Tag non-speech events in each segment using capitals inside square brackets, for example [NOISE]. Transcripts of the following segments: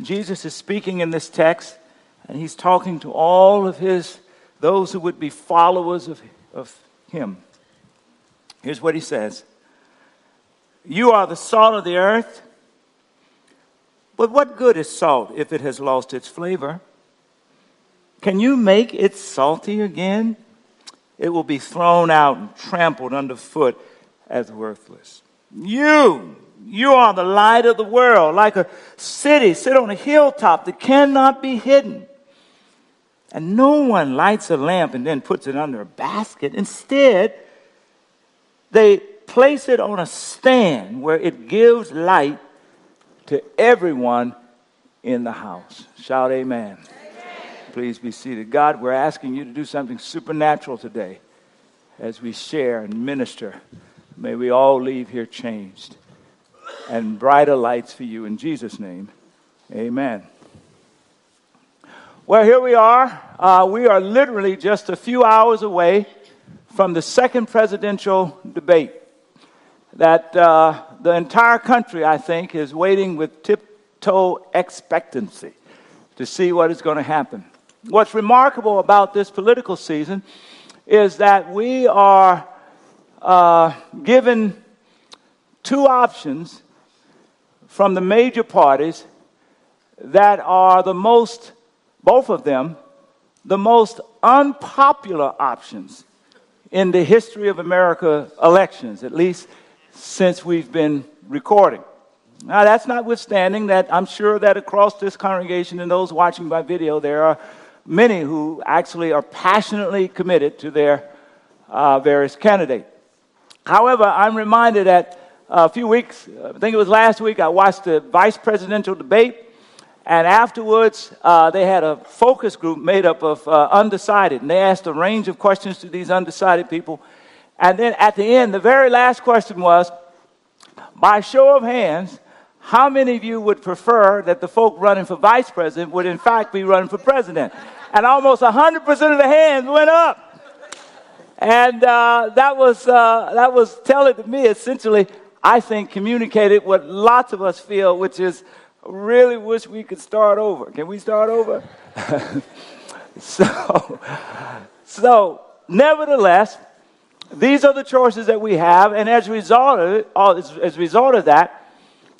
Jesus is speaking in this text, and he's talking to all of his, those who would be followers of, of him. Here's what he says You are the salt of the earth, but what good is salt if it has lost its flavor? Can you make it salty again? It will be thrown out and trampled underfoot as worthless. You, you are the light of the world, like a city set on a hilltop that cannot be hidden. And no one lights a lamp and then puts it under a basket. Instead, they place it on a stand where it gives light to everyone in the house. Shout amen. amen. Please be seated. God, we're asking you to do something supernatural today as we share and minister. May we all leave here changed and brighter lights for you. In Jesus' name, amen. Well, here we are. Uh, we are literally just a few hours away from the second presidential debate that uh, the entire country, I think, is waiting with tiptoe expectancy to see what is going to happen. What's remarkable about this political season is that we are uh, given two options from the major parties that are the most, both of them, the most unpopular options in the history of America elections, at least since we've been recording. Now, that's notwithstanding that I'm sure that across this congregation and those watching by video, there are many who actually are passionately committed to their uh, various candidate. However, I'm reminded that a few weeks, I think it was last week, I watched the vice presidential debate, and afterwards, uh, they had a focus group made up of uh, undecided, and they asked a range of questions to these undecided people. And then at the end, the very last question was by show of hands, how many of you would prefer that the folk running for vice president would, in fact, be running for president? And almost 100% of the hands went up. And uh, that, was, uh, that was telling to me essentially, I think, communicated what lots of us feel, which is really wish we could start over. Can we start over? [LAUGHS] so, so, nevertheless, these are the choices that we have, and as a result of, it, as a result of that,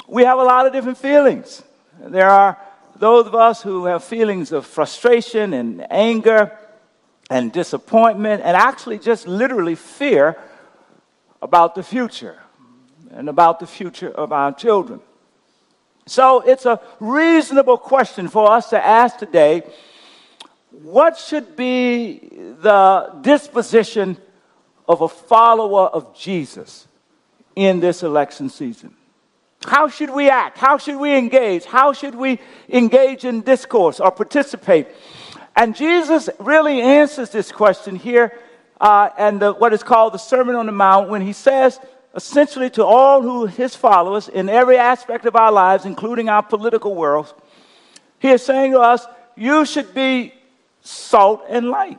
we have a lot of different feelings. There are those of us who have feelings of frustration and anger and disappointment, and actually just literally fear about the future and about the future of our children. So it's a reasonable question for us to ask today what should be the disposition of a follower of Jesus in this election season? How should we act? How should we engage? How should we engage in discourse or participate? And Jesus really answers this question here uh, and the, what is called the Sermon on the Mount when he says, essentially, to all who his followers in every aspect of our lives, including our political world, he is saying to us, You should be salt and light.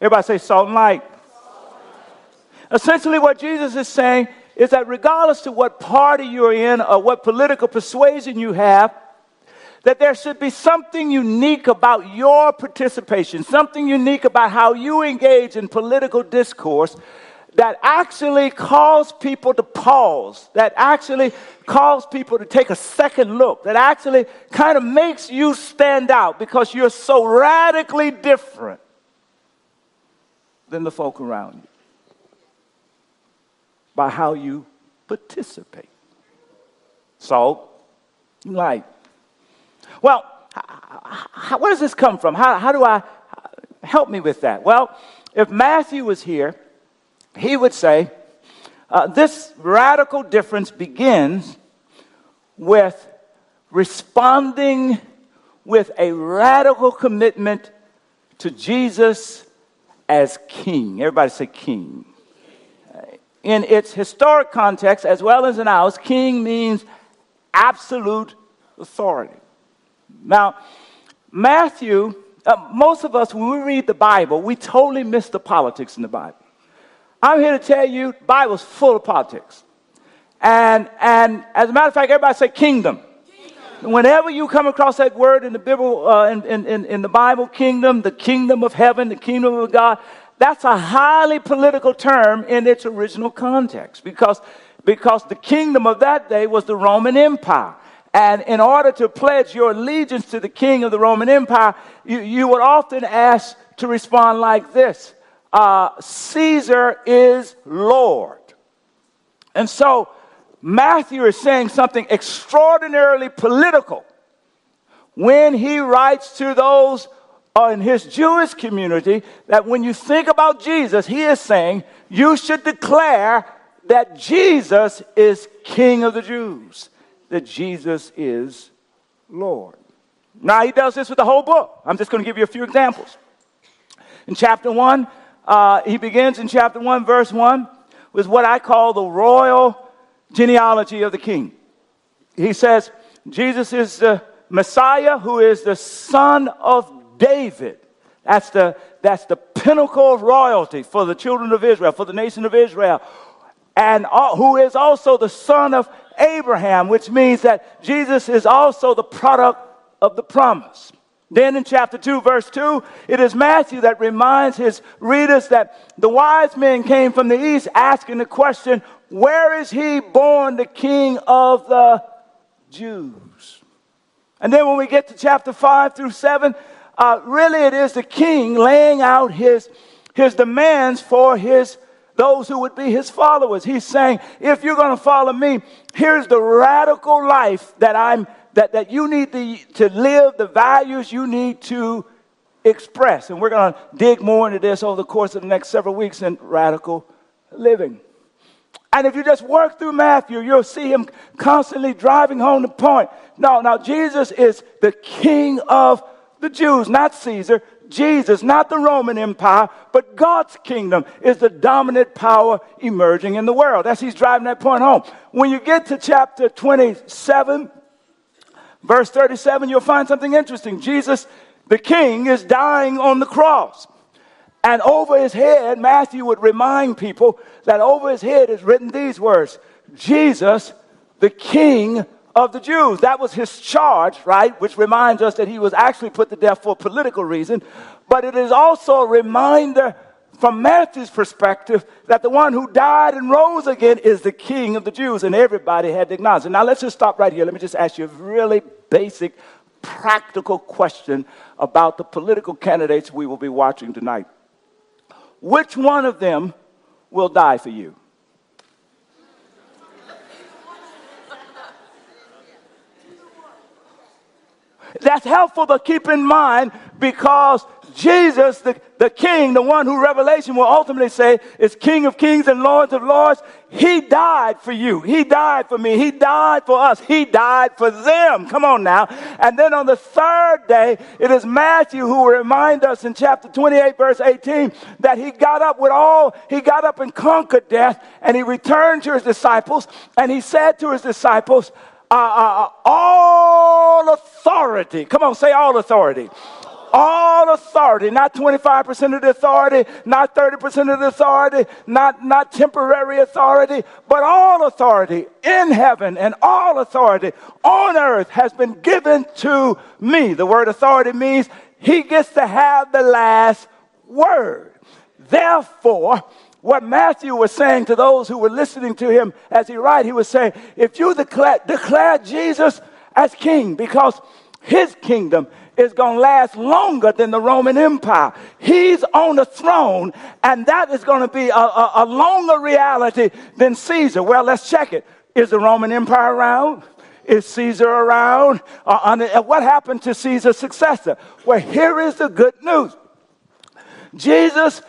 Everybody say salt and light. Essentially, what Jesus is saying is that regardless to what party you're in or what political persuasion you have, that there should be something unique about your participation, something unique about how you engage in political discourse that actually calls people to pause, that actually calls people to take a second look, that actually kind of makes you stand out because you're so radically different than the folk around you by how you participate. Salt, light. Well, how, where does this come from? How, how do I help me with that? Well, if Matthew was here, he would say uh, this radical difference begins with responding with a radical commitment to Jesus as king. Everybody say king. In its historic context, as well as in ours, king means absolute authority. Now, Matthew, uh, most of us, when we read the Bible, we totally miss the politics in the Bible. I'm here to tell you, the Bible's full of politics. And, and as a matter of fact, everybody say kingdom. kingdom. Whenever you come across that word in the Bible, uh, in, in, in the Bible, kingdom, the kingdom of heaven, the kingdom of God, that's a highly political term in its original context because, because the kingdom of that day was the Roman Empire. And in order to pledge your allegiance to the king of the Roman Empire, you, you would often ask to respond like this uh, Caesar is Lord. And so Matthew is saying something extraordinarily political when he writes to those in his Jewish community that when you think about Jesus, he is saying you should declare that Jesus is King of the Jews, that Jesus is Lord. Now, he does this with the whole book. I'm just going to give you a few examples. In chapter 1, uh, he begins in chapter 1, verse 1, with what I call the royal genealogy of the king. He says, Jesus is the Messiah who is the son of David. That's the, that's the pinnacle of royalty for the children of Israel, for the nation of Israel. And uh, who is also the son of Abraham, which means that Jesus is also the product of the promise. Then in chapter 2, verse 2, it is Matthew that reminds his readers that the wise men came from the east asking the question, Where is he born, the king of the Jews? And then when we get to chapter 5 through 7, uh, really it is the king laying out his, his demands for his those who would be his followers. He's saying, if you're going to follow me, here's the radical life that I'm that, that you need to, to live, the values you need to express. And we're going to dig more into this over the course of the next several weeks in radical living. And if you just work through Matthew, you'll see him constantly driving home the point. No, now Jesus is the king of the Jews, not Caesar. Jesus, not the Roman Empire, but God's kingdom is the dominant power emerging in the world. That's he's driving that point home. When you get to chapter 27, verse 37, you'll find something interesting. Jesus, the king, is dying on the cross. And over his head, Matthew would remind people that over his head is written these words Jesus, the king of the Jews. That was his charge, right? Which reminds us that he was actually put to death for a political reason. But it is also a reminder from Matthew's perspective that the one who died and rose again is the king of the Jews, and everybody had to acknowledge it. Now, let's just stop right here. Let me just ask you a really basic, practical question about the political candidates we will be watching tonight. Which one of them will die for you? That's helpful to keep in mind because Jesus, the, the King, the one who Revelation will ultimately say is King of kings and Lords of lords, he died for you. He died for me. He died for us. He died for them. Come on now. And then on the third day, it is Matthew who will remind us in chapter 28, verse 18, that he got up with all, he got up and conquered death, and he returned to his disciples, and he said to his disciples, uh, uh, all authority. Come on, say all authority. All authority, not 25% of the authority, not 30% of the authority, not, not temporary authority, but all authority in heaven and all authority on earth has been given to me. The word authority means he gets to have the last word. Therefore, what Matthew was saying to those who were listening to him as he write, he was saying, if you declare, declare Jesus as king, because his kingdom is going to last longer than the Roman Empire. He's on the throne, and that is going to be a, a, a longer reality than Caesar. Well, let's check it. Is the Roman Empire around? Is Caesar around? Uh, what happened to Caesar's successor? Well, here is the good news Jesus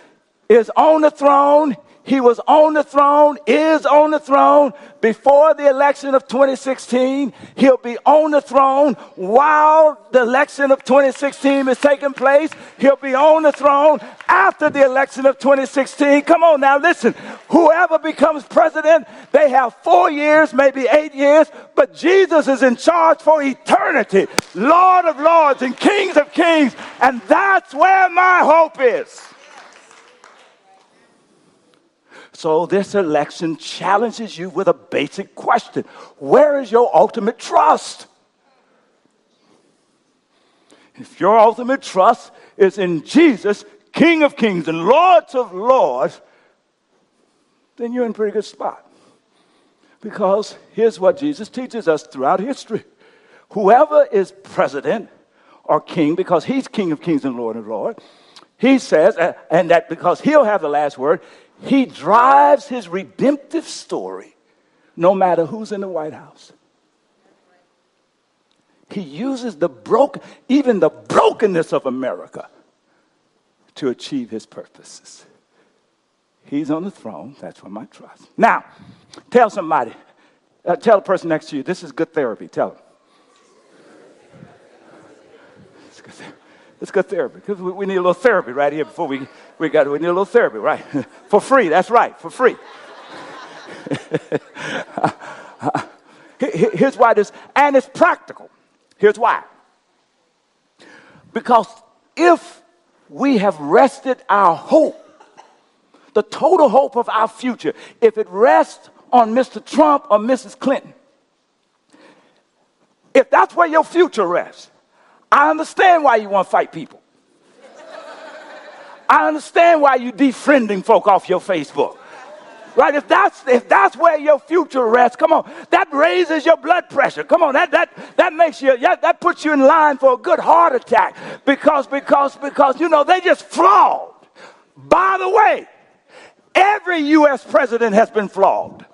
is on the throne. He was on the throne, is on the throne before the election of 2016. He'll be on the throne while the election of 2016 is taking place. He'll be on the throne after the election of 2016. Come on now, listen. Whoever becomes president, they have four years, maybe eight years, but Jesus is in charge for eternity. Lord of lords and kings of kings. And that's where my hope is. So this election challenges you with a basic question Where is your ultimate trust? if your ultimate trust is in Jesus, King of kings and Lords of lords, then you're in a pretty good spot. Because here's what Jesus teaches us throughout history whoever is president or king, because he's King of kings and Lord of lords, he says, and that because he'll have the last word, he drives his redemptive story no matter who's in the White House. He uses the broken, even the brokenness of America to achieve his purposes. He's on the throne. That's where my trust. Now, tell somebody, uh, tell the person next to you, this is good therapy. Tell them. It's good, It's good therapy because we, we need a little therapy right here before we, we got we need a little therapy, right? [LAUGHS] for free. That's right, for free. [LAUGHS] Here's why this, and it's practical. Here's why. Because if we have rested our hope, the total hope of our future, if it rests on Mr. Trump or Mrs. Clinton, if that's where your future rests, I understand why you want to fight people. I understand why you defriending folk off your Facebook. Right? If that's if that's where your future rests, come on, that raises your blood pressure. Come on, that that that makes you yeah, that puts you in line for a good heart attack because because because you know they just flawed. By the way, every U.S. president has been flawed.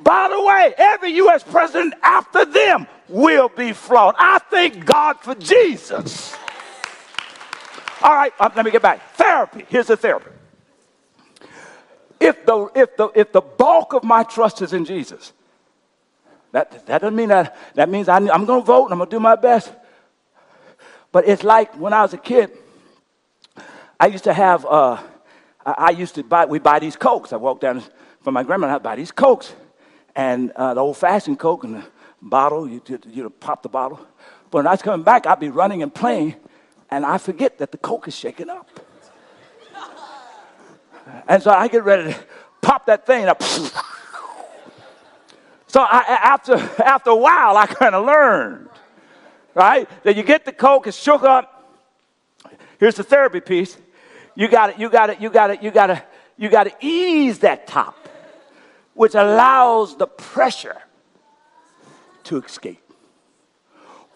By the way, every U.S. president after them will be flawed. I thank God for Jesus. All right, uh, let me get back. Therapy. Here's the therapy. If the, if the, if the bulk of my trust is in Jesus, that, that doesn't mean that, that means I, I'm going to vote and I'm going to do my best. But it's like when I was a kid, I used to have, uh, I, I used to buy, we buy these Cokes. I walked down from my grandma, and I'd buy these Cokes. And uh, the old fashioned Coke and the bottle, you, you, pop the bottle. But when I was coming back, I'd be running and playing, and I forget that the Coke is shaking up. And so I get ready to pop that thing up. [LAUGHS] So I, after, after a while, I kind of learned, right? That you get the Coke, it's shook up. Here's the therapy piece. You got it, you got it, you got it, you got to, you got to ease that top, which allows the pressure to escape.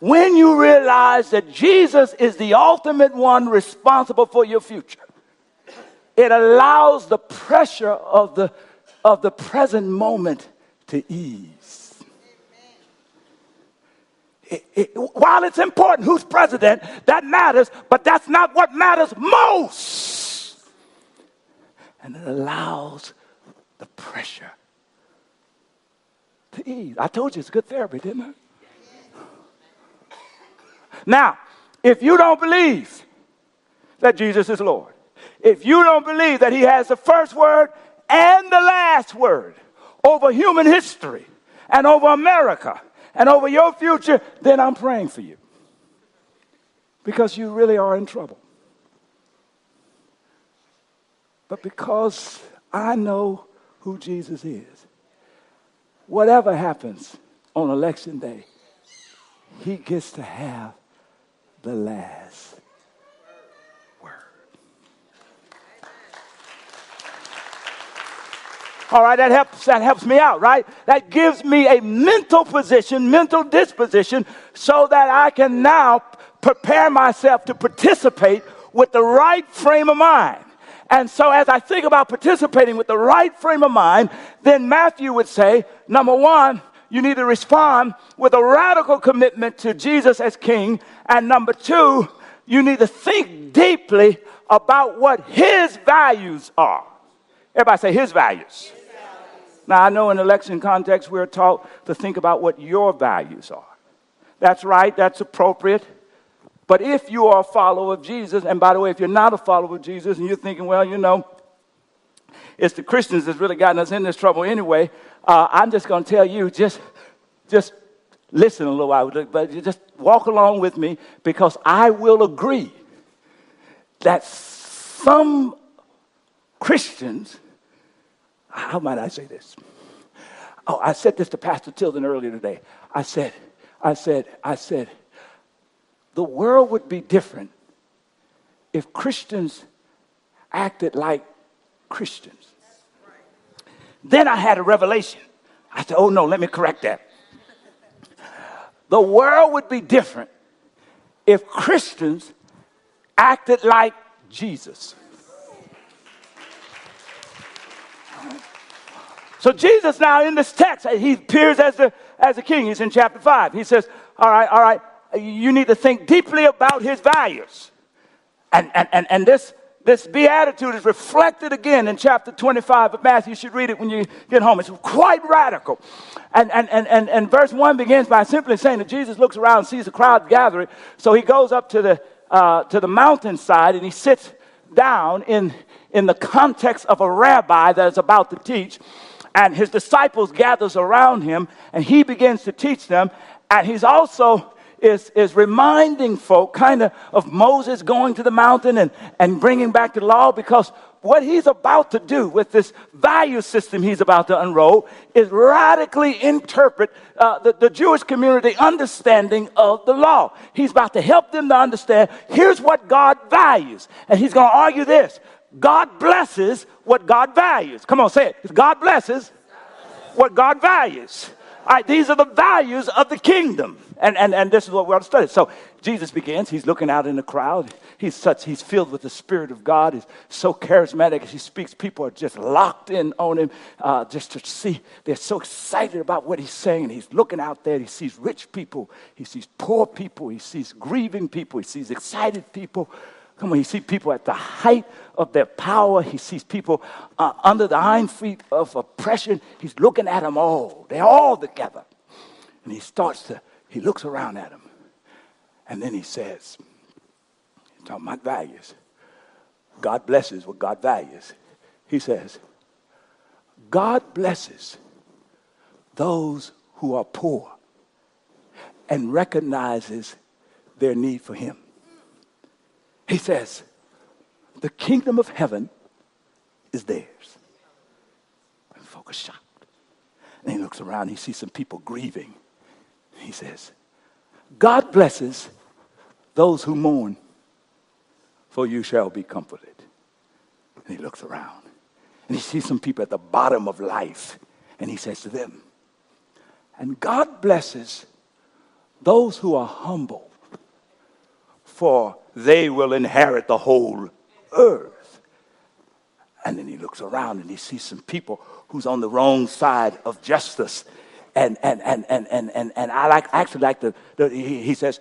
When you realize that Jesus is the ultimate one responsible for your future, it allows the pressure of the, of the present moment to ease. It, it, while it's important who's president, that matters, but that's not what matters most. And it allows the pressure to ease. I told you it's good therapy, didn't I? Now, if you don't believe that Jesus is Lord, if you don't believe that He has the first word and the last word over human history and over America and over your future, then I'm praying for you. Because you really are in trouble. But because I know who Jesus is, whatever happens on election day, he gets to have the last word. All right, that helps, that helps me out, right? That gives me a mental position, mental disposition, so that I can now prepare myself to participate with the right frame of mind. And so, as I think about participating with the right frame of mind, then Matthew would say, number one, you need to respond with a radical commitment to Jesus as King. And number two, you need to think deeply about what His values are. Everybody say His values. His values. Now, I know in election context, we're taught to think about what your values are. That's right, that's appropriate. But if you are a follower of Jesus, and by the way, if you're not a follower of Jesus and you're thinking, well, you know, it's the Christians that's really gotten us in this trouble anyway, uh, I'm just going to tell you just, just listen a little while, but just walk along with me because I will agree that some Christians, how might I say this? Oh, I said this to Pastor Tilden earlier today. I said, I said, I said, the world would be different if Christians acted like Christians. Then I had a revelation. I said, oh no, let me correct that. The world would be different if Christians acted like Jesus. So Jesus now in this text, he appears as a, as a king. He's in chapter 5. He says, all right, all right, you need to think deeply about his values. And, and, and, and this, this beatitude is reflected again in chapter 25 of Matthew. You should read it when you get home. It's quite radical. And, and, and, and, and verse 1 begins by simply saying that Jesus looks around and sees a crowd gathering. So he goes up to the, uh, to the mountainside and he sits down in, in the context of a rabbi that is about to teach and his disciples gathers around him and he begins to teach them and he's also is, is reminding folk kind of of moses going to the mountain and, and bringing back the law because what he's about to do with this value system he's about to unroll is radically interpret uh, the, the jewish community understanding of the law he's about to help them to understand here's what god values and he's going to argue this God blesses what God values. Come on, say it. God blesses what God values. All right, these are the values of the kingdom. And, and, and this is what we're going to study. So Jesus begins. He's looking out in the crowd. He's such, he's filled with the Spirit of God. He's so charismatic as he speaks. People are just locked in on him uh, just to see. They're so excited about what he's saying. He's looking out there. He sees rich people. He sees poor people. He sees grieving people. He sees excited people. Come on, he sees people at the height of their power. He sees people uh, under the iron feet of oppression. He's looking at them all. They're all together. And he starts to, he looks around at them. And then he says, he's talking about values. God blesses what God values. He says, God blesses those who are poor and recognizes their need for him. He says, the kingdom of heaven is theirs. And folk are shocked. And he looks around, he sees some people grieving. He says, God blesses those who mourn, for you shall be comforted. And he looks around and he sees some people at the bottom of life. And he says to them, And God blesses those who are humble, for they will inherit the whole earth. And then he looks around and he sees some people who's on the wrong side of justice. And, and, and, and, and, and, and I like, actually like the, the he, says,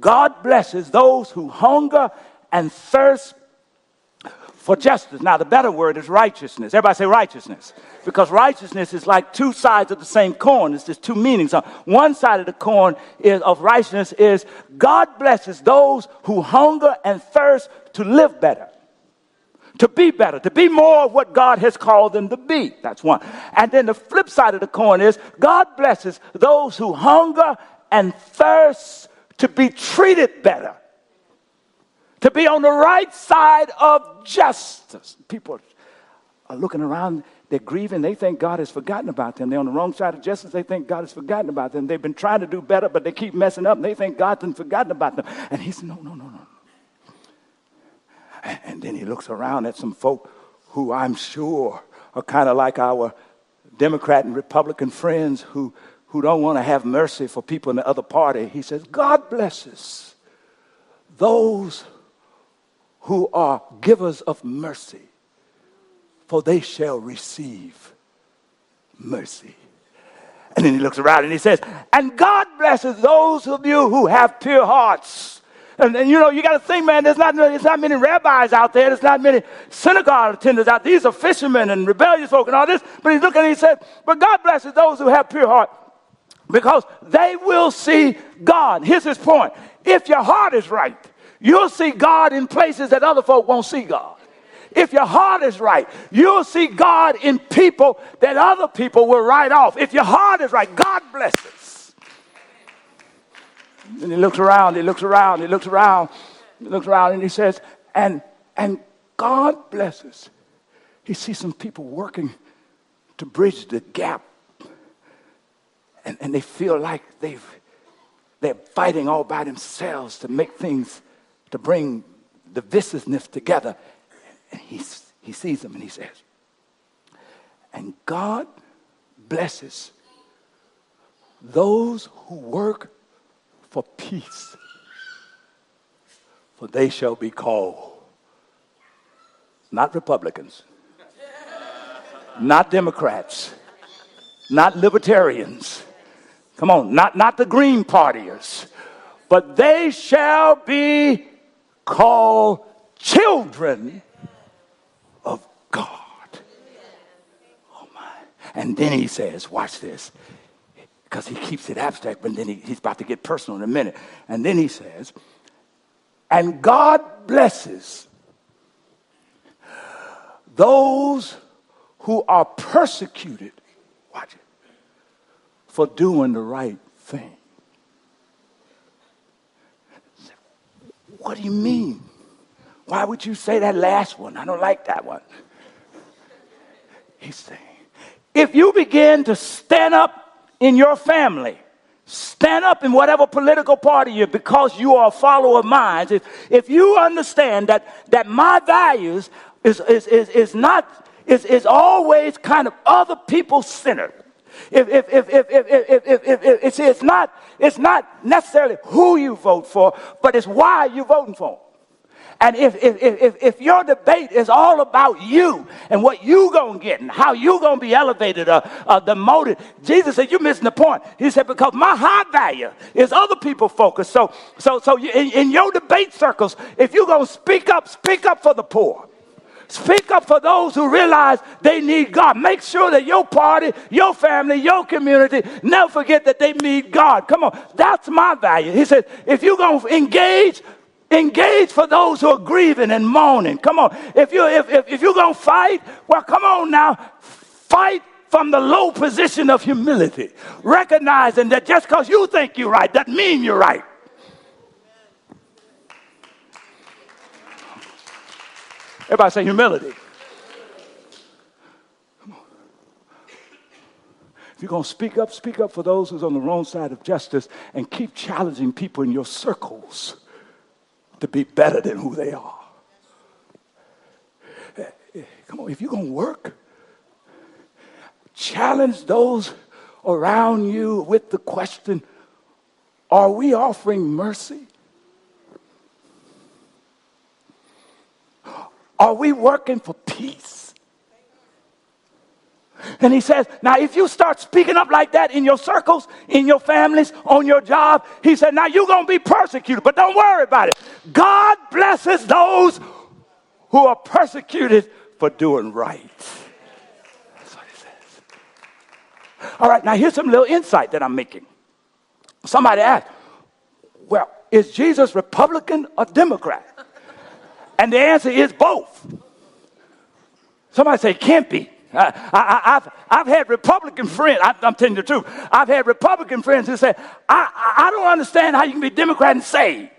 God blesses those who hunger and thirst for justice. Now, the better word is righteousness. Everybody say righteousness. Because righteousness is like two sides of the same coin. It's just two meanings. On one side of the coin is, of righteousness is God blesses those who hunger and thirst to live better. To be better, to be more of what God has called them to be. That's one. And then the flip side of the coin is God blesses those who hunger and thirst to be treated better to be on the right side of justice. People are looking around, they're grieving, they think God has forgotten about them. They're on the wrong side of justice, they think God has forgotten about them. They've been trying to do better, but they keep messing up, they think God has forgotten about them. And he said, No, no, no, no. And then he looks around at some folk who I'm sure are kind of like our Democrat and Republican friends who, who don't want to have mercy for people in the other party. He says, God blesses those who are givers of mercy, for they shall receive mercy. And then he looks around and he says, And God blesses those of you who have pure hearts. And, and you know, you got to think, man, there's not, there's not many rabbis out there. There's not many synagogue attenders out there. These are fishermen and rebellious folk and all this. But he's looking and he said, But God blesses those who have pure heart because they will see God. Here's his point. If your heart is right, You'll see God in places that other folk won't see God. If your heart is right, you'll see God in people that other people will write off. If your heart is right, God blesses. And he looks around, he looks around, he looks around, he looks around, and he says, and and God blesses. He sees some people working to bridge the gap. And, and they feel like they've they're fighting all by themselves to make things, to bring the viciousness together. And he, he sees them and he says, And God blesses those who work for peace, for they shall be called not Republicans, not Democrats, not libertarians. Come on, not, not the Green Partiers, but they shall be called children of God. Oh my. And then he says, watch this, because he keeps it abstract, but then he, he's about to get personal in a minute. And then he says, and God blesses those who are persecuted, watch it, for doing the right thing. What do you mean? Why would you say that last one? I don't like that one. He's saying, if you begin to stand up in your family, stand up in whatever political party you're because you are a follower of mine, if, if you understand that, that my values is, is, is, is not, is, is always kind of other people centered. If, if, if, if, if, if, if, if, if, it's, it's, not, it's not necessarily who you vote for, but it's why you're voting for. And if, if, if, if your debate is all about you and what you going to get and how you going to be elevated or, uh, demoted, Jesus said, you're missing the point. He said, because my high value is other people focused. So, so, so in, in your debate circles, if you're going to speak up, speak up for the poor. Speak up for those who realize they need God. Make sure that your party, your family, your community never forget that they need God. Come on, that's my value. He said, if you're going to engage, engage for those who are grieving and mourning. Come on, if, you, if, if, if you're going to fight, well, come on now, fight from the low position of humility, recognizing that just because you think you're right doesn't mean you're right. Everybody say humility. If you're going to speak up, speak up for those who's on the wrong side of justice and keep challenging people in your circles to be better than who they are. Come on, if you're going to work, challenge those around you with the question Are we offering mercy? Are we working for peace? And he says, now if you start speaking up like that in your circles, in your families, on your job, he said, now you're going to be persecuted, but don't worry about it. God blesses those who are persecuted for doing right. That's what he says. All right, now here's some little insight that I'm making. Somebody asked, well, is Jesus Republican or Democrat? And the answer is both. Somebody say, can't be. I, have I've had Republican friends, I, am telling you the truth. I've had Republican friends who say, I, I, don't understand how you can be Democrat and saved.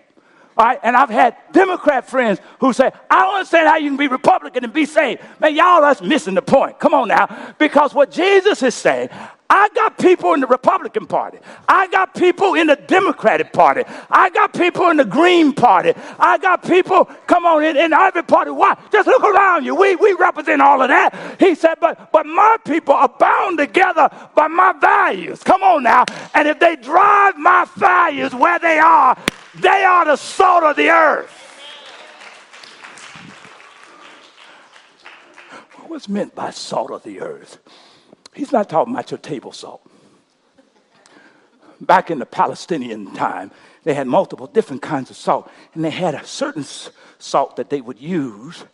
All right, and I've had Democrat friends who say, I don't understand how you can be Republican and be saved. Man, y'all that's missing the point. Come on now. Because what Jesus is saying, I got people in the Republican Party. I got people in the Democratic Party. I got people in the Green Party. I got people, come on, in, in every party. Why? Just look around you. We, we represent all of that. He said, but, but my people are bound together by my values. Come on now. And if they drive my values where they are, they are the salt of the earth. What's meant by salt of the earth? He's not talking about your table salt. Back in the Palestinian time, they had multiple different kinds of salt, and they had a certain salt that they would use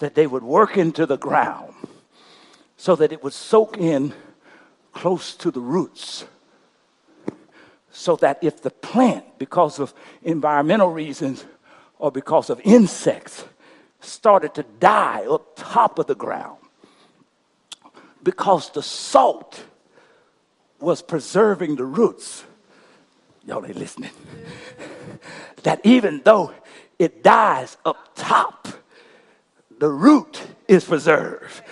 that they would work into the ground so that it would soak in close to the roots so that if the plant, because of environmental reasons or because of insects, started to die up top of the ground, because the salt was preserving the roots. Y'all ain't listening. [LAUGHS] that even though it dies up top, the root is preserved.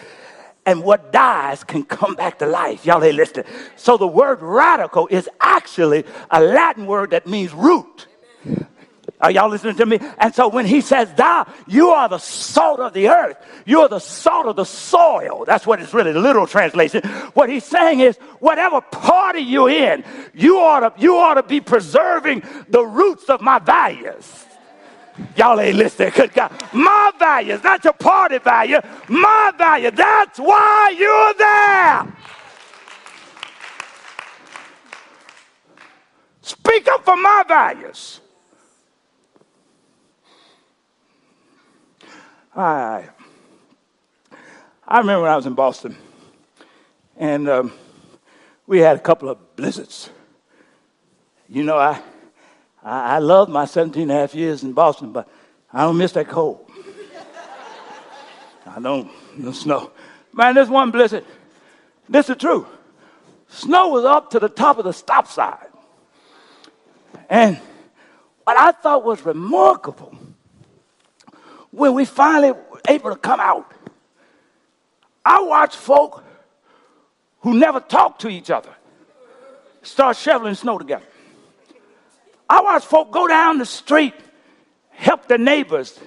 and what dies can come back to life. Y'all ain't listening. So the word radical is actually a Latin word that means root. Are y'all listening to me? And so when he says thou, you are the salt of the earth. You're the salt of the soil. That's what it's really the literal translation. What he's saying is whatever party you're in, you ought to, you ought to be preserving the roots of my values. Y'all ain't listening. Good God. My values, not your party value. My value. That's why you're there. Speak up for my values. I, I remember when I was in Boston, and um, we had a couple of blizzards. You know, I, I, I love my 17 and a half years in Boston, but I don't miss that cold. I don't, the snow. Man, this one blizzard, this is true. Snow was up to the top of the stop sign. And what I thought was remarkable when we finally were able to come out, I watched folk who never talked to each other start shoveling snow together. I watched folk go down the street, help their neighbors.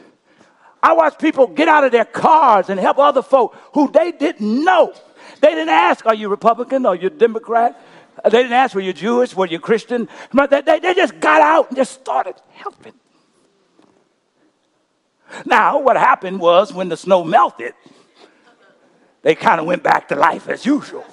I watched people get out of their cars and help other folk who they didn't know. They didn't ask, Are you Republican? Are you Democrat? They didn't ask, Were you Jewish? Were you Christian? They just got out and just started helping. Now, what happened was when the snow melted, they kind of went back to life as usual.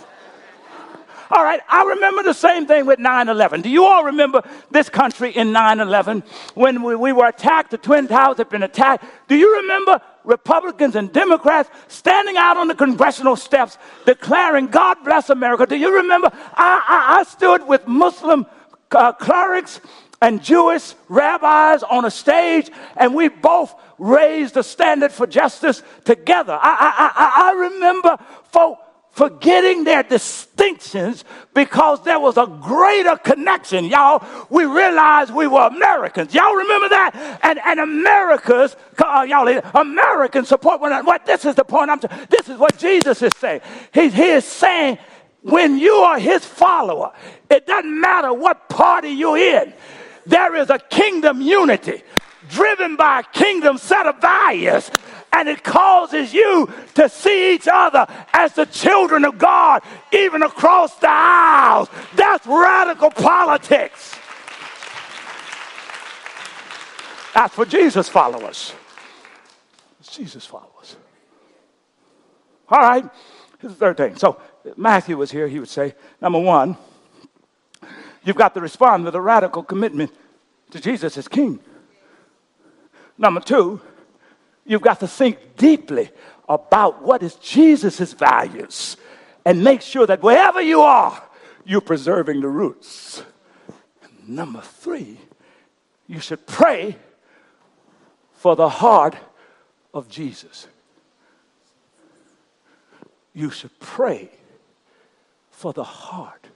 All right, I remember the same thing with 9 11. Do you all remember this country in 9 11 when we, we, were attacked? The Twin Towers had been attacked. Do you remember Republicans and Democrats standing out on the congressional steps declaring, God bless America? Do you remember? I, I, I stood with Muslim uh, clerics and Jewish rabbis on a stage, and we both raised the standard for justice together. I, I, I, I remember folk forgetting their distinctions because there was a greater connection. Y'all, we realized we were Americans. Y'all remember that? And, and America's, uh, y'all, American support one another. What, this is the point I'm, t- this is what Jesus is saying. He, he is saying, when you are his follower, it doesn't matter what party you're in. There is a kingdom unity driven by a kingdom set of values. And it causes you to see each other as the children of God, even across the aisles. That's radical politics. That's for Jesus followers. Jesus followers. All right, here's the third thing. So Matthew was here, he would say, number one, you've got to respond with a radical commitment to Jesus as King. Number two, you've got to think deeply about what is Jesus' values and make sure that wherever you are, you're preserving the roots. Number three, you should pray for the heart of Jesus. You should pray for the heart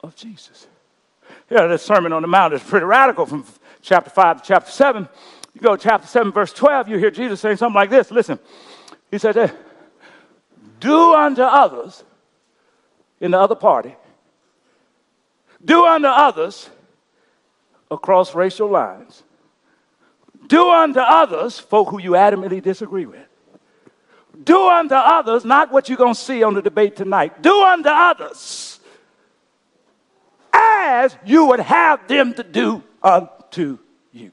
of Jesus. Yeah, this Sermon on the Mount is pretty radical from chapter 5 to chapter 7. You go to chapter 7, verse 12, you hear Jesus saying something like this. Listen, he said, Do unto others in the other party, do unto others across racial lines, do unto others folk who you adamantly disagree with. Do unto others not what you're going to see on the debate tonight. Do unto others as you would have them to do unto you.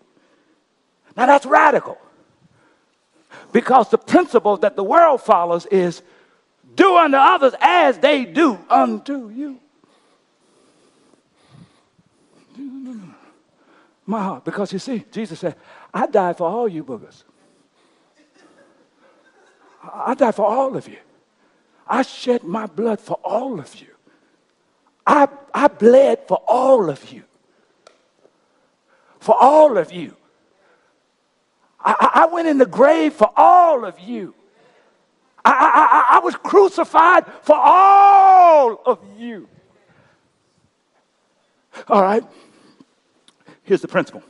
Now that's radical. Because the principle that the world follows is do unto others as they do unto you. My heart. Because you see, Jesus said, I died for all you boogers. I died for all of you. I shed my blood for all of you. I, I bled for all of you for all of you. I, I went in the grave for all of you. I, I, I, was crucified for all of you. All right? Here's the principle.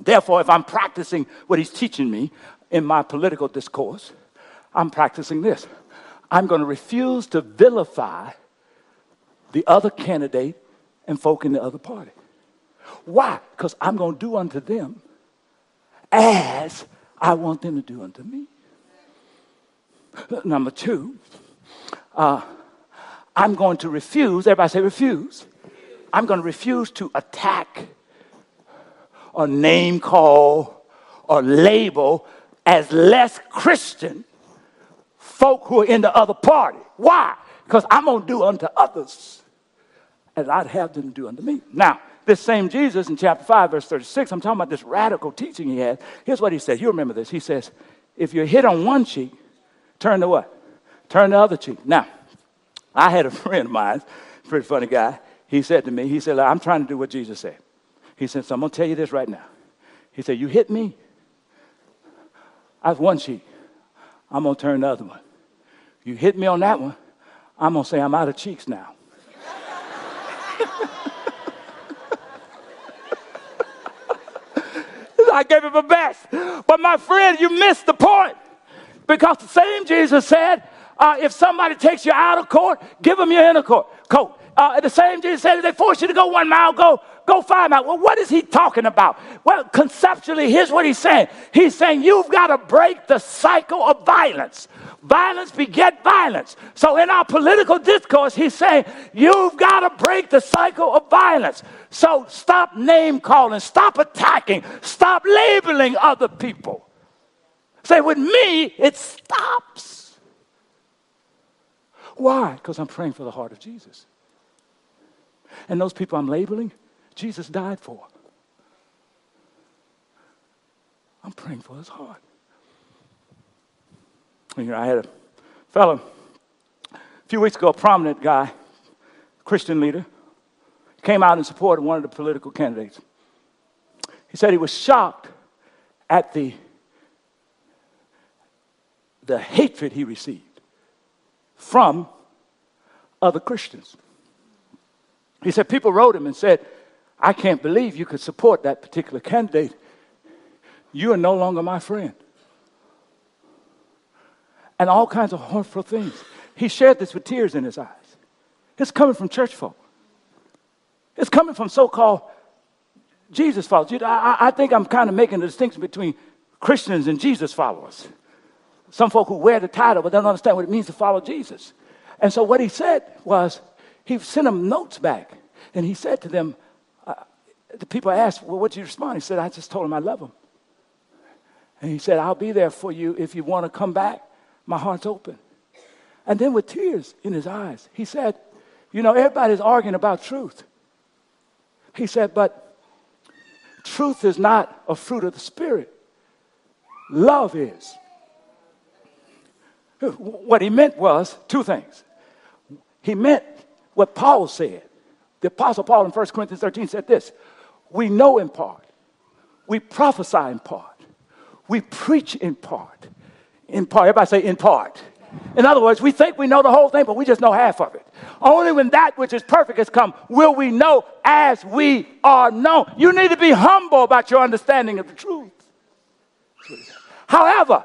Therefore, if I'm practicing what he's teaching me in my political discourse, I'm practicing this. I'm going to refuse to vilify the other candidate and folk in the other party. Why? Because I'm going to do unto them as I want them to do unto me. Number two, uh, I'm going to refuse, everybody say refuse. I'm going to refuse to attack or name call or label as less Christian folk who are in the other party. Why? Because I'm going to do unto others as I'd have them do unto me. Now, this same Jesus in chapter 5, verse 36, I'm talking about this radical teaching he had. Here's what he says. You remember this. He says, if you're hit on one cheek, turn to what? Turn the other cheek. Now, I had a [LAUGHS] friend of mine, pretty funny guy. He said to me, he said, I'm trying to do what Jesus said. He said, so I'm going to tell you this right now. He said, you hit me, I have one cheek. I'm going to turn the other one. You hit me on that one, I'm going to say I'm out of cheeks now. [LAUGHS] I gave him a best. But my friend, you missed the point. Because the same Jesus said, uh, if somebody takes you out of court, give them your inner court coat. Uh, the same Jesus said, they force you to go one mile, go go five miles. Well, what is he talking about? Well, conceptually, here's what he's saying. He's saying you've got to break the cycle of violence. Violence beget violence. So in our political discourse, he's saying you've got to break the cycle of violence. So stop name calling, stop attacking, stop labeling other people. Say, with me, it stops. Why? Because I'm praying for the heart of Jesus. And those people I'm labeling, Jesus died for. I'm praying for his heart. You know, I had a fellow a few weeks ago, a prominent guy, Christian leader, came out in support of one of the political candidates. He said he was shocked at the, the hatred he received from other Christians. He said people wrote him and said, I can't believe you could support that particular candidate. You are no longer my friend. And all kinds of harmful things. He shared this with tears in his eyes. It's coming from church folk. It's coming from so called Jesus followers. I, I think I'm kind of making a distinction between Christians and Jesus followers. Some folk who wear the title but don't understand what it means to follow Jesus. And so what he said was, he sent them notes back. And he said to them, uh, the people asked, Well, what did you respond? He said, I just told them I love them. And he said, I'll be there for you if you want to come back. My heart's open. And then with tears in his eyes, he said, You know, everybody's arguing about truth. He said, But truth is not a fruit of the Spirit, love is. What he meant was two things. He meant what Paul said. The Apostle Paul in 1 Corinthians 13 said this We know in part, we prophesy in part, we preach in part. In part, everybody say in part. In other words, we think we know the whole thing, but we just know half of it. Only when that which is perfect has come will we know as we are known. You need to be humble about your understanding of the truth. However,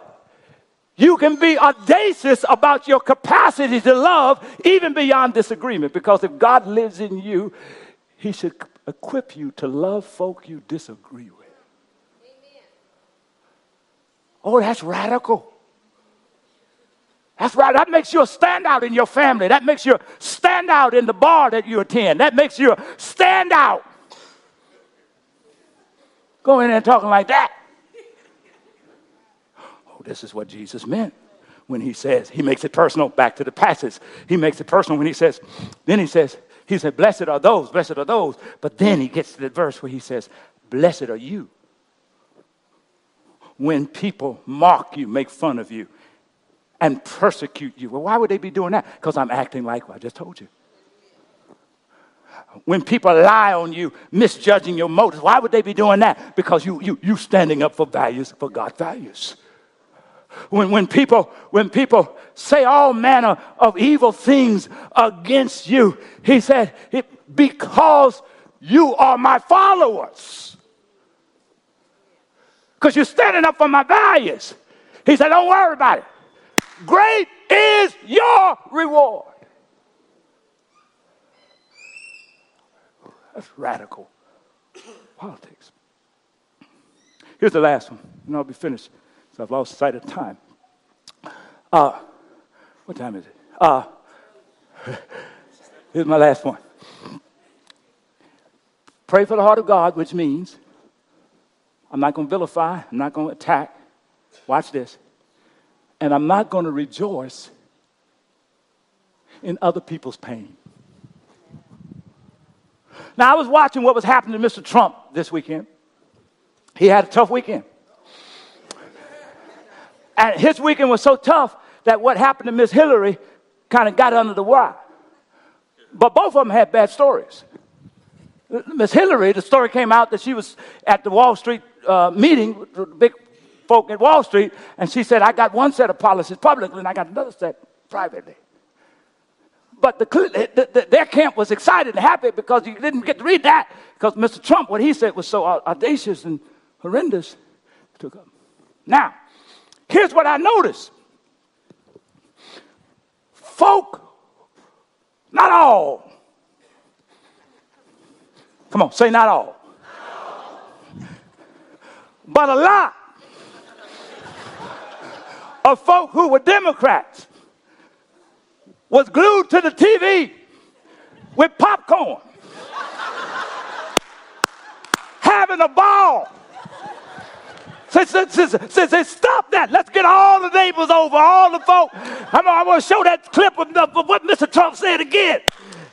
you can be audacious about your capacity to love even beyond disagreement because if God lives in you, He should equip you to love folk you disagree with. Amen. Oh, that's radical. That's right. That makes you a standout in your family. That makes you stand out in the bar that you attend. That makes you stand out. Go in there talking like that. This is what Jesus meant when he says, he makes it personal. Back to the passage. He makes it personal when he says, then he says, he said, Blessed are those, blessed are those. But then he gets to the verse where he says, Blessed are you. When people mock you, make fun of you, and persecute you. Well, why would they be doing that? Because I'm acting like I just told you. When people lie on you, misjudging your motives, why would they be doing that? Because you you you standing up for values, for God's values when, when, people, when people say all manner of evil things against you, he said, because you are my followers. Because you're standing up for my values. He said, don't worry about it. great is your reward. That's radical politics. Here's the last one, and I'll be finished. So I've lost sight of time. Uh, what time is it? Uh, [LAUGHS] here's my last one. Pray for the heart of God, which means I'm not going to vilify, I'm not going to attack. Watch this. And I'm not going to rejoice in other people's pain. Now, I was watching what was happening to Mr. Trump this weekend. He had a tough weekend. And his weekend was so tough that what happened to Miss Hillary kind of got under the wire. But both of them had bad stories. Miss Hillary, the story came out that she was at the Wall Street uh, meeting with the big folk at Wall Street, and she said, I got one set of policies publicly and I got another set privately. But the, the, the, their camp was excited and happy because you didn't get to read that because Mr. Trump, what he said was so audacious and horrendous. Took up. Now, here's what I noticed folk, not all. Come on, say not all. But a lot of folk who were Democrats was glued to the TV with popcorn, [LAUGHS] having a ball. Says, says, says, says, stop that. Let's get all the neighbors over, all the folk. I'm, I want to show that clip of, of, what Mr. Trump said again.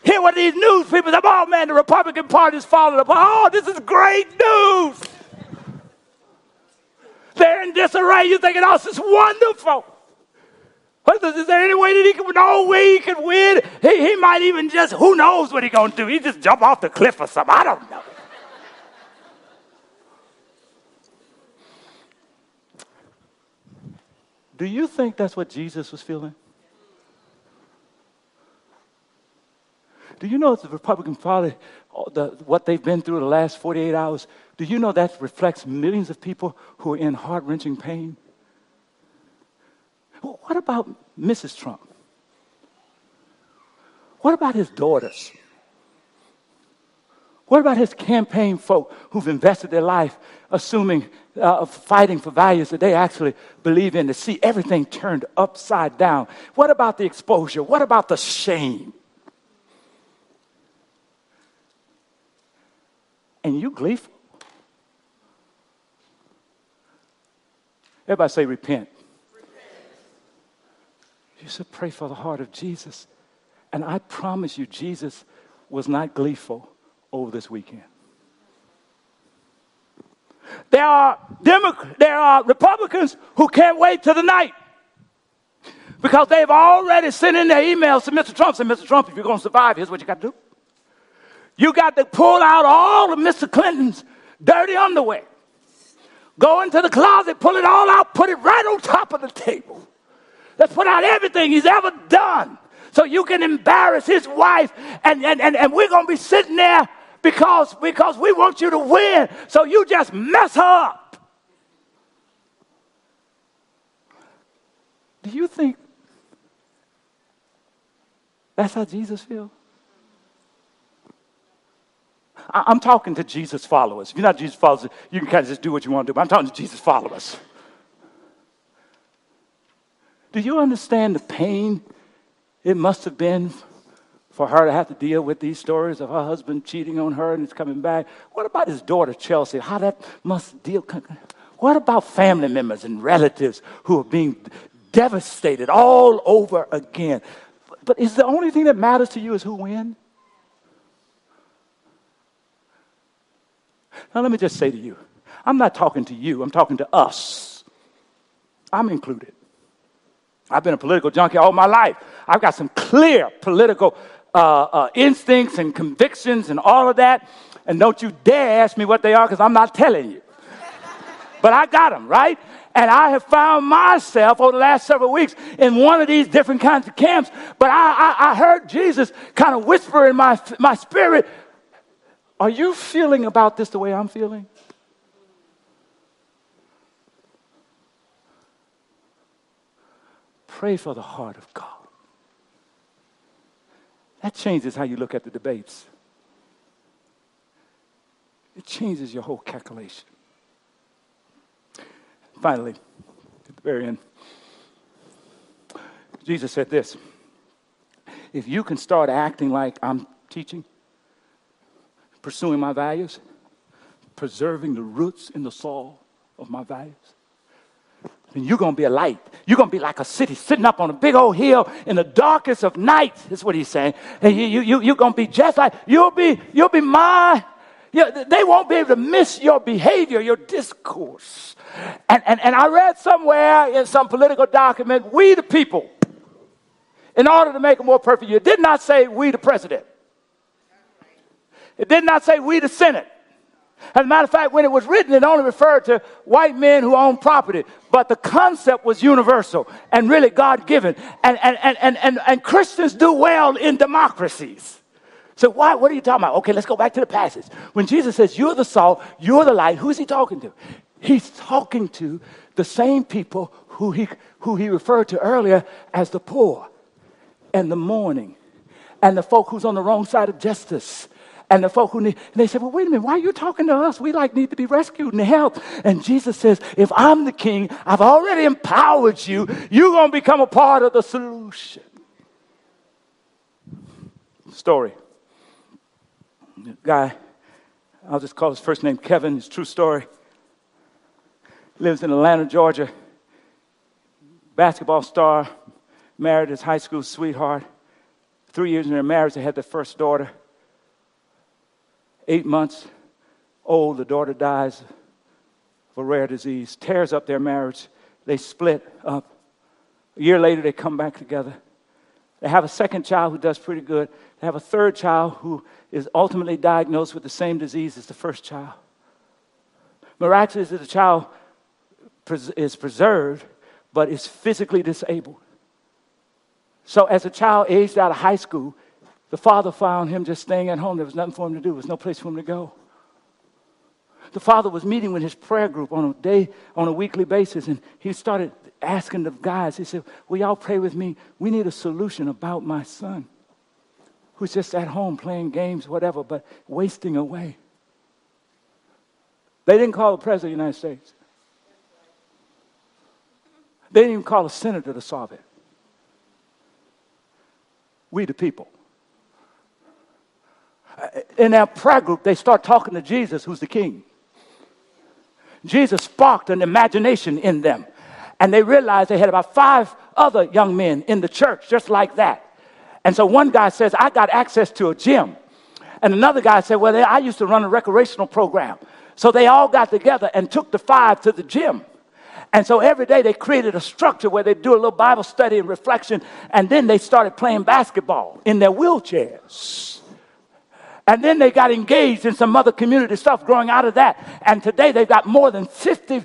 Here what these news people say, oh man, the Republican Party is falling apart. Oh, this is great news. They're in disarray. You're thinking, oh, this is wonderful. Is there any way that he can, no way he can win? He, he might even just, who knows what he's going to do? He just jump off the cliff or something. I don't know. Do you think that's what Jesus was feeling? Do you know the Republican Party, the, what they've been through the last 48 hours? Do you know that reflects millions of people who are in heart wrenching pain? What about Mrs. Trump? What about his daughters? What about his campaign folk who've invested their life assuming, uh, fighting for values that they actually believe in to see everything turned upside down? What about the exposure? What about the shame? And you gleeful. Everybody say repent. You should pray for the heart of Jesus. And I promise you, Jesus was not gleeful over this weekend. There are, Demo- there are Republicans who can't wait till the night because they've already sent in their emails to Mr. Trump saying, Mr. Trump, if you're going to survive, here's what you got to do. You got to pull out all of Mr. Clinton's dirty underwear. Go into the closet, pull it all out, put it right on top of the table. Let's put out everything he's ever done so you can embarrass his wife. And, and, and, and we're going to be sitting there because, because we want you to win. So you just mess up. Do you think that's how Jesus feels? I'm talking to Jesus followers. If you're not Jesus followers, you can kind of just do what you want to do, but I'm talking to Jesus followers. Do you understand the pain it must have been for her to have to deal with these stories of her husband cheating on her and it's coming back? What about his daughter, Chelsea? How that must deal. What about family members and relatives who are being devastated all over again? But is the only thing that matters to you is who wins? Now, let me just say to you I'm not talking to you, I'm talking to us. I'm included. I've been a political junkie all my life. I've got some clear political uh, uh, instincts and convictions and all of that. And don't you dare ask me what they are because I'm not telling you. but I got them, right? And I have found myself over the last several weeks in one of these different kinds of camps. But I, I, I heard Jesus kind of whisper in my, my spirit, Are you feeling about this the way I'm feeling? Pray for the heart of God. That changes how you look at the debates. It changes your whole calculation. Finally, at the very end, Jesus said this If you can start acting like I'm teaching, pursuing my values, preserving the roots in the soil of my values, then you're going to be a light. You're going to be like a city sitting up on a big old hill in the darkest of nights. That's what he's saying. And you, you, you, you're going to be just like, you'll be, you'll be my, you, they won't be able to miss your behavior, your discourse. And, and, and I read somewhere in some political document, we the people, in order to make it more perfect, you did not say we the president. It did not say we the Senate. As a matter of fact, when it was written, it only referred to white men who own property. But the concept was universal and really God given. And, and, and, and, and, and Christians do well in democracies. So, why, what are you talking about? Okay, let's go back to the passage. When Jesus says, You're the salt, you're the light, who's he talking to? He's talking to the same people who he, who he referred to earlier as the poor and the mourning and the folk who's on the wrong side of justice and the folk who need, and they said, well, wait a minute, why are you talking to us? We like need to be rescued and helped. And Jesus says, if I'm the king, I've already empowered you. You're going to become a part of the solution. Story. Guy, I'll just call his first name Kevin, his true story. Lives in Atlanta, Georgia. Basketball star, married his high school sweetheart. Three years in their marriage, they had their first daughter eight months old, the daughter dies of a rare disease, tears up their marriage. They split up. A year later, they come back together. They have a second child who does pretty good. They have a third child who is ultimately diagnosed with the same disease as the first child. Miraculously, the child is preserved, but is physically disabled. So, as a child aged out of high school, the father found him just staying at home. There was nothing for him to do, there was no place for him to go. The father was meeting with his prayer group on a day, on a weekly basis, and he started asking the guys, he said, Will y'all pray with me? We need a solution about my son who's just at home playing games, whatever, but wasting away. They didn't call the President of the United States. They didn't even call a senator to solve it. We, the people in our prayer group, they start talking to Jesus, who's the king. Jesus sparked an imagination in them. And they realized they had about five other young men in the church just like that. And so one guy says, I got access to a gym. And another guy said, Well, I used to run a recreational program. So they all got together and took the five to the gym. And so every day they created a structure where they do a little Bible study and reflection. And then they started playing basketball in their wheelchairs. And then they got engaged in some other community stuff growing out of that. And today they've got more than 50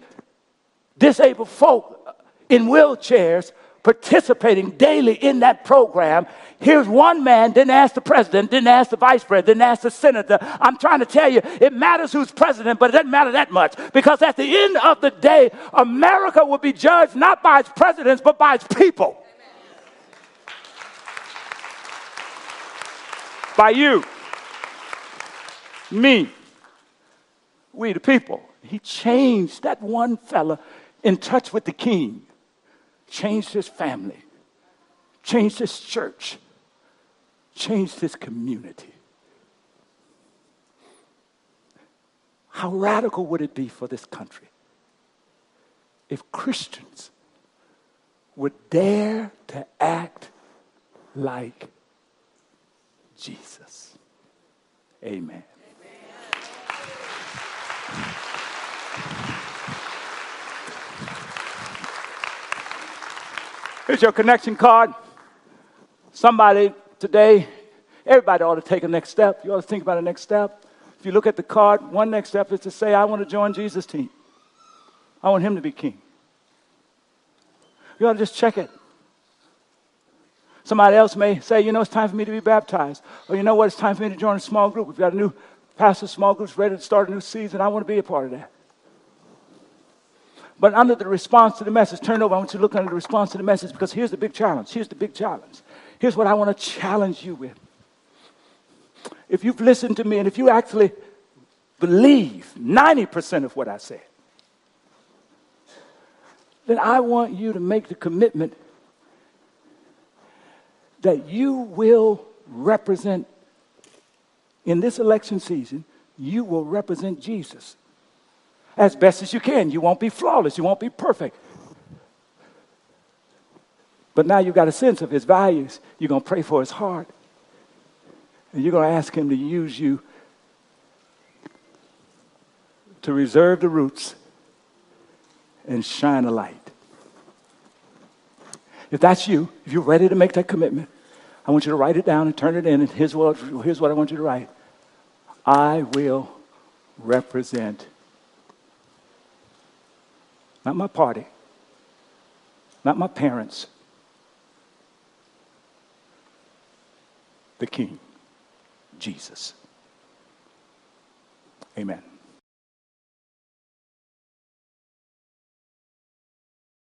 disabled folk in wheelchairs participating daily in that program. Here's one man, didn't ask the president, didn't ask the vice president, didn't ask the senator. I'm trying to tell you, it matters who's president, but it doesn't matter that much. Because at the end of the day, America will be judged not by its presidents, but by its people. By you me, we the people. He changed that one fella in touch with the king, changed his family, changed his church, changed his community. How radical would it be for this country if Christians would dare to act like Jesus? Amen. Here's your connection card. Somebody today, everybody ought to take a next step. You ought to think about a next step. If you look at the card, one next step is to say, I want to join Jesus' team. I want him to be king. You ought to just check it. Somebody else may say, you know, it's time for me to be baptized. Or you know what, it's time for me to join a small group. We've got a new pastor, small groups ready to start a new season. I want to be a part of that. But under the response to the message. Turn over. I want you to look under the response to the message because here's the big challenge. Here's the big challenge. Here's what I want to challenge you with. If you've listened to me and if you actually believe 90% of what I said, then I want you to make the commitment that you will represent, in this election season, you will represent Jesus as best as you can. You won't be flawless, you won't be perfect. But now you've got a sense of his values. You're going to pray for his heart. And you're going to ask him to use you to reserve the roots and shine a light. If that's you, if you're ready to make that commitment, I want you to write it down and turn it in. And here's what, here's what I want you to write I will represent not my party, not my parents, the King, Jesus. Amen.